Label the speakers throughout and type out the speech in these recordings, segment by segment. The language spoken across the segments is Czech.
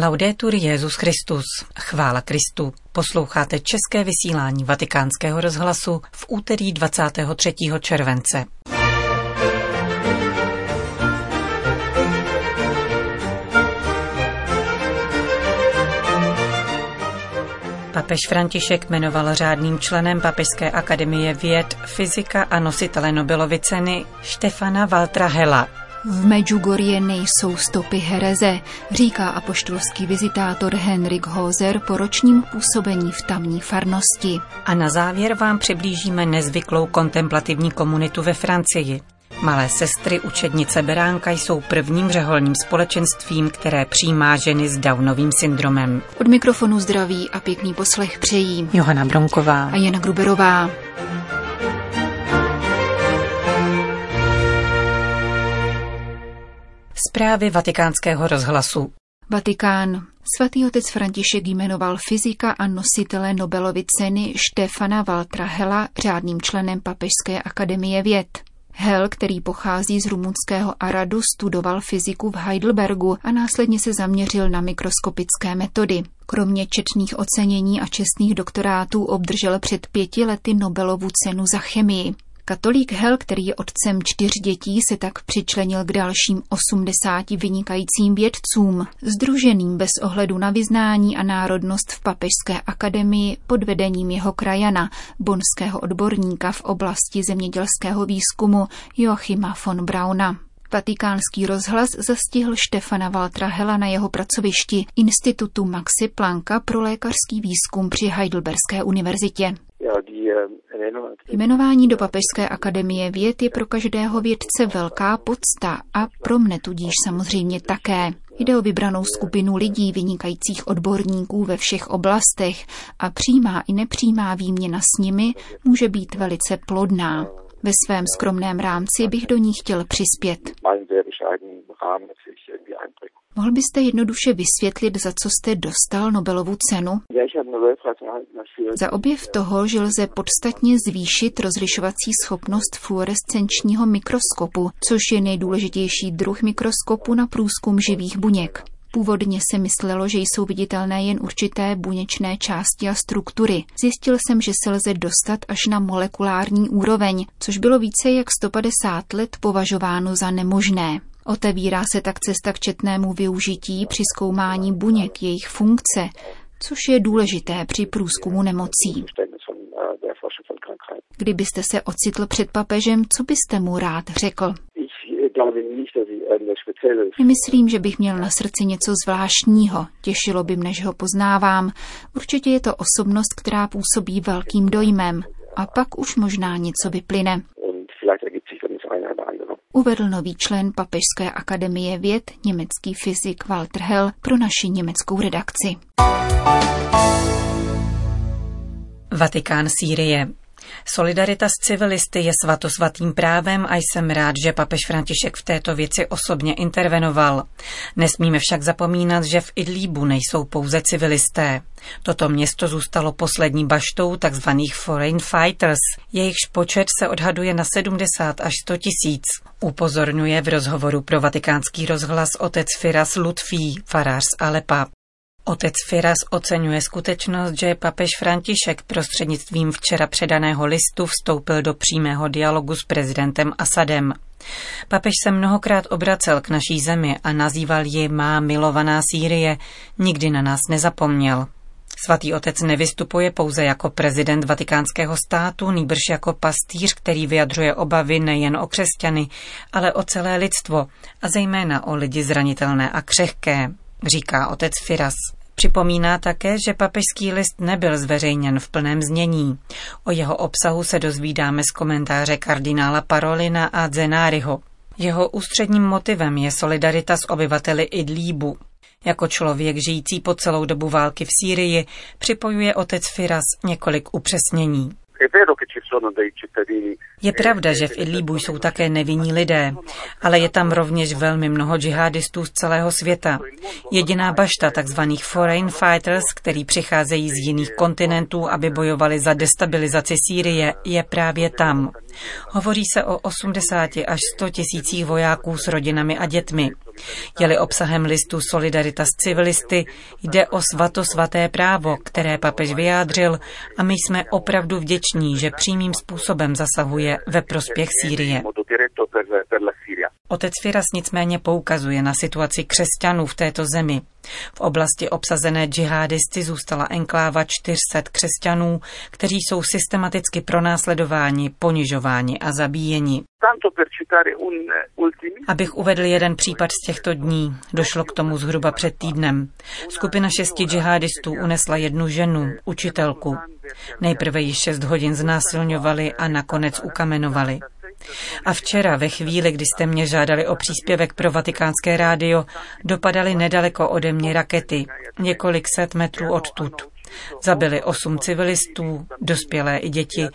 Speaker 1: Laudetur Jezus Christus. Chvála Kristu. Posloucháte české vysílání Vatikánského rozhlasu v úterý 23. července. Papež František jmenoval řádným členem Papežské akademie věd, fyzika a nositele Nobelovy ceny Štefana Valtra Hela.
Speaker 2: V Medjugorje nejsou stopy hereze, říká apoštolský vizitátor Henrik Hozer po ročním působení v tamní farnosti.
Speaker 1: A na závěr vám přiblížíme nezvyklou kontemplativní komunitu ve Francii. Malé sestry učednice Beránka jsou prvním řeholním společenstvím, které přijímá ženy s Downovým syndromem.
Speaker 2: Od mikrofonu zdraví a pěkný poslech přejí
Speaker 1: Johana Bronková
Speaker 2: a Jana Gruberová.
Speaker 1: Zprávy vatikánského rozhlasu.
Speaker 2: Vatikán. Svatý otec František jmenoval fyzika a nositele Nobelovy ceny Štefana Valtra Hela řádným členem Papežské akademie věd. Hel, který pochází z rumunského Aradu, studoval fyziku v Heidelbergu a následně se zaměřil na mikroskopické metody. Kromě četných ocenění a čestných doktorátů obdržel před pěti lety Nobelovu cenu za chemii. Katolík Hel, který je otcem čtyř dětí, se tak přičlenil k dalším 80 vynikajícím vědcům, združeným bez ohledu na vyznání a národnost v Papežské akademii pod vedením jeho krajana, bonského odborníka v oblasti zemědělského výzkumu Joachima von Brauna. Vatikánský rozhlas zastihl Štefana Valtra Hela na jeho pracovišti Institutu Maxi Plancka pro lékařský výzkum při Heidelberské univerzitě. Jmenování do Papežské akademie věd je pro každého vědce velká podsta a pro mne tudíž samozřejmě také. Jde o vybranou skupinu lidí, vynikajících odborníků ve všech oblastech a přímá i nepřímá výměna s nimi může být velice plodná. Ve svém skromném rámci bych do ní chtěl přispět. Mohl byste jednoduše vysvětlit, za co jste dostal Nobelovu cenu? Za objev toho, že lze podstatně zvýšit rozlišovací schopnost fluorescenčního mikroskopu, což je nejdůležitější druh mikroskopu na průzkum živých buněk. Původně se myslelo, že jsou viditelné jen určité buněčné části a struktury. Zjistil jsem, že se lze dostat až na molekulární úroveň, což bylo více jak 150 let považováno za nemožné. Otevírá se tak cesta k četnému využití při zkoumání buněk, jejich funkce, což je důležité při průzkumu nemocí. Kdybyste se ocitl před papežem, co byste mu rád řekl? Nemyslím, že bych měl na srdci něco zvláštního. Těšilo by mne, že ho poznávám. Určitě je to osobnost, která působí velkým dojmem. A pak už možná něco vyplyne. Uvedl nový člen Papežské akademie věd, německý fyzik Walter Hell pro naši německou redakci.
Speaker 1: Vatikán Sýrie. Solidarita s civilisty je svatosvatým právem a jsem rád, že papež František v této věci osobně intervenoval. Nesmíme však zapomínat, že v Idlíbu nejsou pouze civilisté. Toto město zůstalo poslední baštou tzv. foreign fighters. Jejichž počet se odhaduje na 70 až 100 tisíc. Upozorňuje v rozhovoru pro vatikánský rozhlas otec Firas Lutfí, farář z Alepa. Otec Firas oceňuje skutečnost, že papež František prostřednictvím včera předaného listu vstoupil do přímého dialogu s prezidentem Asadem. Papež se mnohokrát obracel k naší zemi a nazýval ji má milovaná Sýrie, nikdy na nás nezapomněl. Svatý otec nevystupuje pouze jako prezident vatikánského státu, nýbrž jako pastýř, který vyjadřuje obavy nejen o křesťany, ale o celé lidstvo a zejména o lidi zranitelné a křehké, říká otec Firas. Připomíná také, že papežský list nebyl zveřejněn v plném znění. O jeho obsahu se dozvídáme z komentáře kardinála Parolina a Zenáriho. Jeho ústředním motivem je solidarita s obyvateli Idlíbu. Jako člověk žijící po celou dobu války v Sýrii připojuje otec Firas několik upřesnění. Je pravda, že v Idlíbu jsou také nevinní lidé, ale je tam rovněž velmi mnoho džihadistů z celého světa. Jediná bašta tzv. foreign fighters, který přicházejí z jiných kontinentů, aby bojovali za destabilizaci Sýrie, je právě tam. Hovoří se o 80 až 100 tisících vojáků s rodinami a dětmi. Je-li obsahem listu Solidarita s civilisty, jde o svatosvaté právo, které papež vyjádřil a my jsme opravdu vděční, že přímým způsobem zasahuje ve prospěch Sýrie. Otec Firas nicméně poukazuje na situaci křesťanů v této zemi. V oblasti obsazené džihadisty zůstala enkláva 400 křesťanů, kteří jsou systematicky pronásledováni, ponižováni a zabíjeni. Abych uvedl jeden případ z těchto dní, došlo k tomu zhruba před týdnem. Skupina šesti džihadistů unesla jednu ženu, učitelku. Nejprve ji šest hodin znásilňovali a nakonec ukamenovali. A včera, ve chvíli, kdy jste mě žádali o příspěvek pro vatikánské rádio, dopadaly nedaleko ode mě rakety, několik set metrů odtud. Zabili osm civilistů, dospělé i děti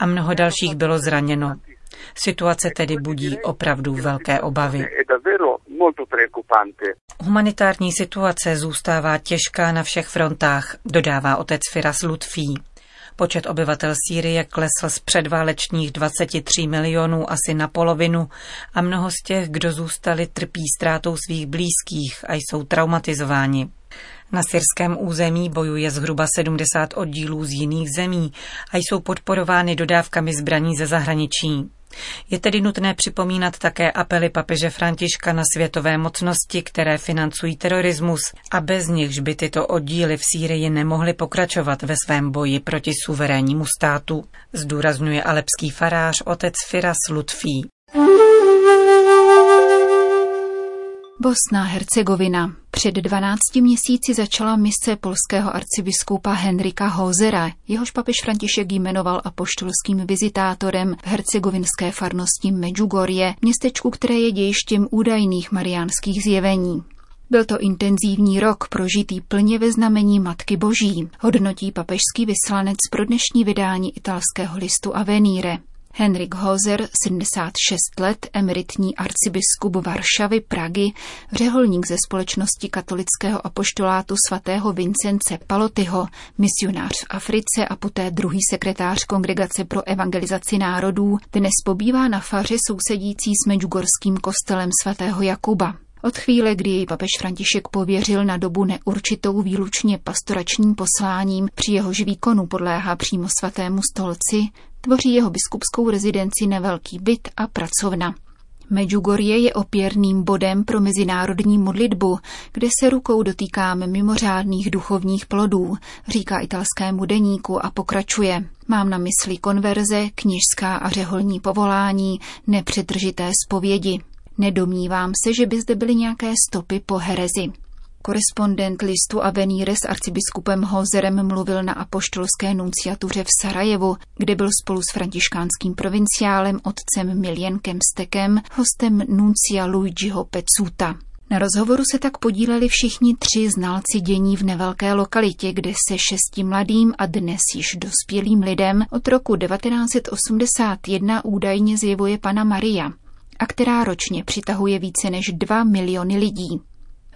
Speaker 1: a mnoho dalších bylo zraněno. Situace tedy budí opravdu velké obavy. Humanitární situace zůstává těžká na všech frontách, dodává otec Firas Lutfí. Počet obyvatel Sýrie klesl z předválečních 23 milionů asi na polovinu a mnoho z těch, kdo zůstali, trpí ztrátou svých blízkých a jsou traumatizováni. Na syrském území bojuje zhruba 70 oddílů z jiných zemí a jsou podporovány dodávkami zbraní ze zahraničí. Je tedy nutné připomínat také apely papeže Františka na světové mocnosti, které financují terorismus a bez nichž by tyto oddíly v Sýrii nemohly pokračovat ve svém boji proti suverénnímu státu, zdůrazňuje alepský farář otec Firas Lutfí.
Speaker 2: Bosna Hercegovina. Před 12 měsíci začala mise polského arcibiskupa Henrika Hozera, jehož papež František jmenoval apoštolským vizitátorem v hercegovinské farnosti Medjugorje, městečku, které je dějištěm údajných mariánských zjevení. Byl to intenzivní rok prožitý plně ve znamení Matky Boží, hodnotí papežský vyslanec pro dnešní vydání italského listu Avenire. Henrik Hozer, 76 let, emeritní arcibiskup Varšavy, Pragy, řeholník ze společnosti katolického apoštolátu svatého Vincence Palotyho, misionář v Africe a poté druhý sekretář Kongregace pro evangelizaci národů, dnes pobývá na faře sousedící s Medjugorským kostelem svatého Jakuba. Od chvíle, kdy jej papež František pověřil na dobu neurčitou výlučně pastoračním posláním, při jehož výkonu podléhá přímo svatému stolci, tvoří jeho biskupskou rezidenci nevelký byt a pracovna. Medjugorje je opěrným bodem pro mezinárodní modlitbu, kde se rukou dotýkáme mimořádných duchovních plodů, říká italskému deníku a pokračuje. Mám na mysli konverze, kněžská a řeholní povolání, nepřetržité zpovědi. Nedomnívám se, že by zde byly nějaké stopy po herezi. Korespondent listu Avenire s arcibiskupem Hozerem mluvil na apoštolské nunciatuře v Sarajevu, kde byl spolu s františkánským provinciálem otcem Miljenkem Stekem hostem nuncia Luigiho Pecuta. Na rozhovoru se tak podíleli všichni tři znalci dění v nevelké lokalitě, kde se šesti mladým a dnes již dospělým lidem od roku 1981 údajně zjevuje Pana Maria a která ročně přitahuje více než 2 miliony lidí.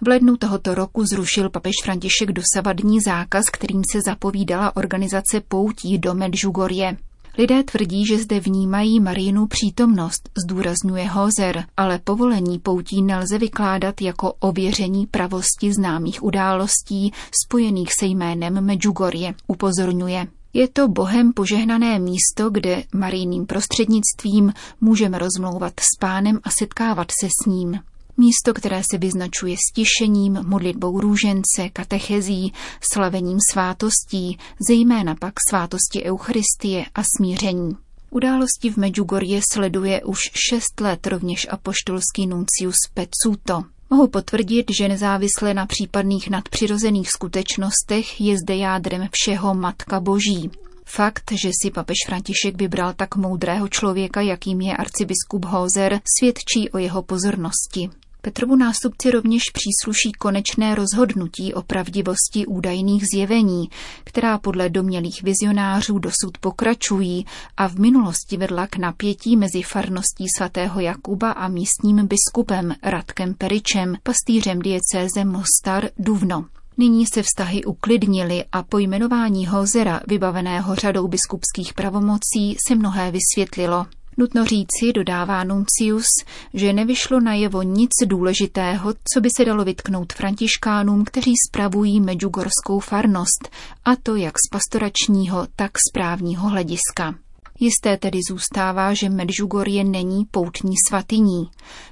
Speaker 2: V lednu tohoto roku zrušil papež František dosavadní zákaz, kterým se zapovídala organizace poutí do Medžugorje. Lidé tvrdí, že zde vnímají Marijinu přítomnost, zdůrazňuje Hozer, ale povolení poutí nelze vykládat jako ověření pravosti známých událostí spojených se jménem Medjugorje, upozorňuje. Je to bohem požehnané místo, kde marijným prostřednictvím můžeme rozmlouvat s pánem a setkávat se s ním. Místo, které se vyznačuje stišením, modlitbou růžence, katechezí, slavením svátostí, zejména pak svátosti Eucharistie a smíření. Události v Medjugorje sleduje už šest let rovněž apoštolský nuncius Pecuto. Mohu potvrdit, že nezávisle na případných nadpřirozených skutečnostech je zde jádrem všeho Matka Boží. Fakt, že si papež František vybral tak moudrého člověka, jakým je arcibiskup Hozer, svědčí o jeho pozornosti. Petrovu nástupci rovněž přísluší konečné rozhodnutí o pravdivosti údajných zjevení, která podle domělých vizionářů dosud pokračují a v minulosti vedla k napětí mezi farností svatého Jakuba a místním biskupem Radkem Peričem, pastýřem diecéze Mostar Duvno. Nyní se vztahy uklidnily a po jmenování Hozera, vybaveného řadou biskupských pravomocí, se mnohé vysvětlilo. Nutno říci, dodává Nuncius, že nevyšlo najevo nic důležitého, co by se dalo vytknout františkánům, kteří spravují medžugorskou farnost, a to jak z pastoračního, tak z právního hlediska. Jisté tedy zůstává, že Medžugorje není poutní svatyní.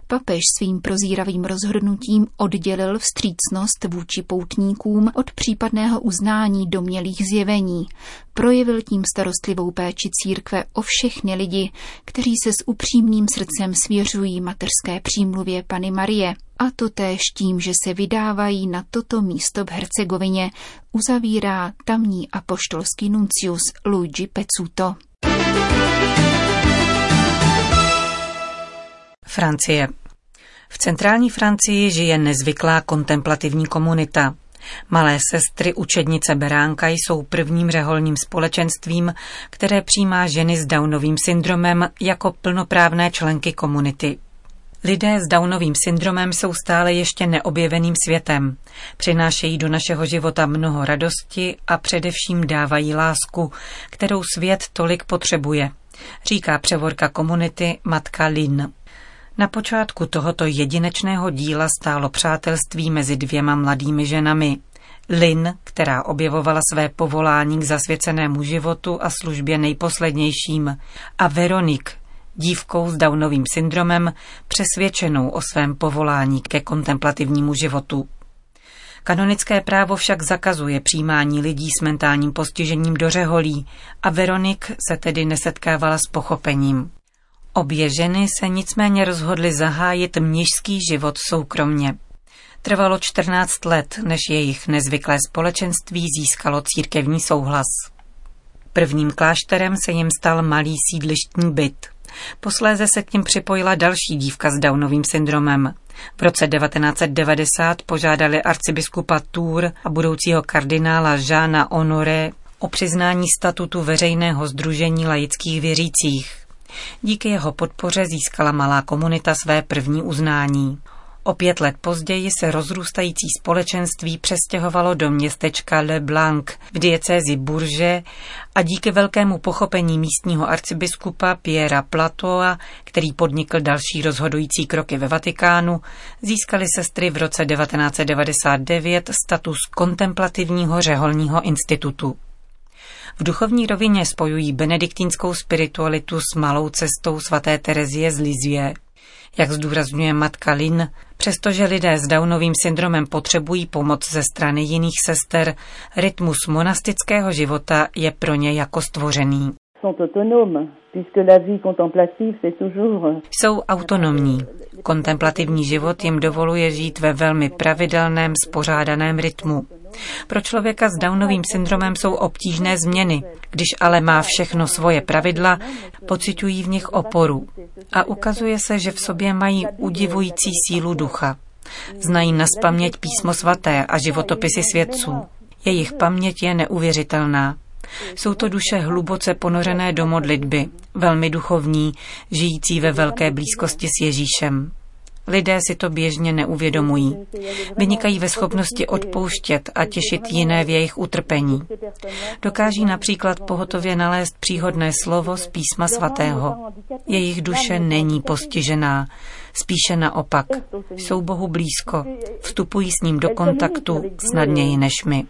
Speaker 2: Papež svým prozíravým rozhodnutím oddělil vstřícnost vůči poutníkům od případného uznání domělých zjevení. Projevil tím starostlivou péči církve o všechny lidi, kteří se s upřímným srdcem svěřují materské přímluvě Pany Marie. A to též tím, že se vydávají na toto místo v Hercegovině, uzavírá tamní apoštolský nuncius Luigi Pezzuto.
Speaker 1: Francie. V centrální Francii žije nezvyklá kontemplativní komunita. Malé sestry učednice Beránka jsou prvním řeholním společenstvím, které přijímá ženy s Downovým syndromem jako plnoprávné členky komunity. Lidé s Downovým syndromem jsou stále ještě neobjeveným světem. Přinášejí do našeho života mnoho radosti a především dávají lásku, kterou svět tolik potřebuje, říká převorka komunity matka Lin. Na počátku tohoto jedinečného díla stálo přátelství mezi dvěma mladými ženami. Lin, která objevovala své povolání k zasvěcenému životu a službě nejposlednějším, a Veronik, dívkou s Downovým syndromem, přesvědčenou o svém povolání ke kontemplativnímu životu. Kanonické právo však zakazuje přijímání lidí s mentálním postižením do řeholí a Veronik se tedy nesetkávala s pochopením. Obě ženy se nicméně rozhodly zahájit mnižský život soukromně. Trvalo 14 let, než jejich nezvyklé společenství získalo církevní souhlas. Prvním klášterem se jim stal malý sídlištní byt. Posléze se k ním připojila další dívka s Downovým syndromem. V roce 1990 požádali arcibiskupa Tour a budoucího kardinála Žána Honoré o přiznání statutu veřejného združení laických věřících. Díky jeho podpoře získala malá komunita své první uznání. O pět let později se rozrůstající společenství přestěhovalo do městečka Le Blanc v diecézi Bourges a díky velkému pochopení místního arcibiskupa Piera Platoa, který podnikl další rozhodující kroky ve Vatikánu, získali sestry v roce 1999 status kontemplativního řeholního institutu. V duchovní rovině spojují benediktínskou spiritualitu s malou cestou svaté Terezie z Lizie. Jak zdůrazňuje matka Lin, přestože lidé s Downovým syndromem potřebují pomoc ze strany jiných sester, rytmus monastického života je pro ně jako stvořený. Jsou autonomní. Kontemplativní život jim dovoluje žít ve velmi pravidelném, spořádaném rytmu. Pro člověka s Downovým syndromem jsou obtížné změny, když ale má všechno svoje pravidla, pocitují v nich oporu. A ukazuje se, že v sobě mají udivující sílu ducha. Znají naspaměť písmo svaté a životopisy svědců. Jejich paměť je neuvěřitelná. Jsou to duše hluboce ponořené do modlitby, velmi duchovní, žijící ve velké blízkosti s Ježíšem. Lidé si to běžně neuvědomují. Vynikají ve schopnosti odpouštět a těšit jiné v jejich utrpení. Dokáží například pohotově nalézt příhodné slovo z písma svatého. Jejich duše není postižená, spíše naopak. Jsou Bohu blízko, vstupují s ním do kontaktu snadněji než my.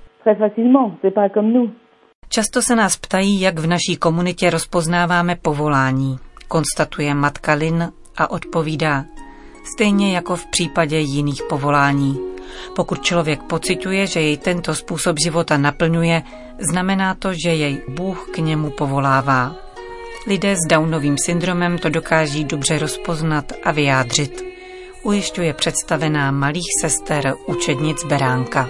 Speaker 1: Často se nás ptají, jak v naší komunitě rozpoznáváme povolání. Konstatuje matka Lin a odpovídá, stejně jako v případě jiných povolání. Pokud člověk pociťuje, že jej tento způsob života naplňuje, znamená to, že jej Bůh k němu povolává. Lidé s Downovým syndromem to dokáží dobře rozpoznat a vyjádřit. Ujišťuje představená malých sester učednic Beránka.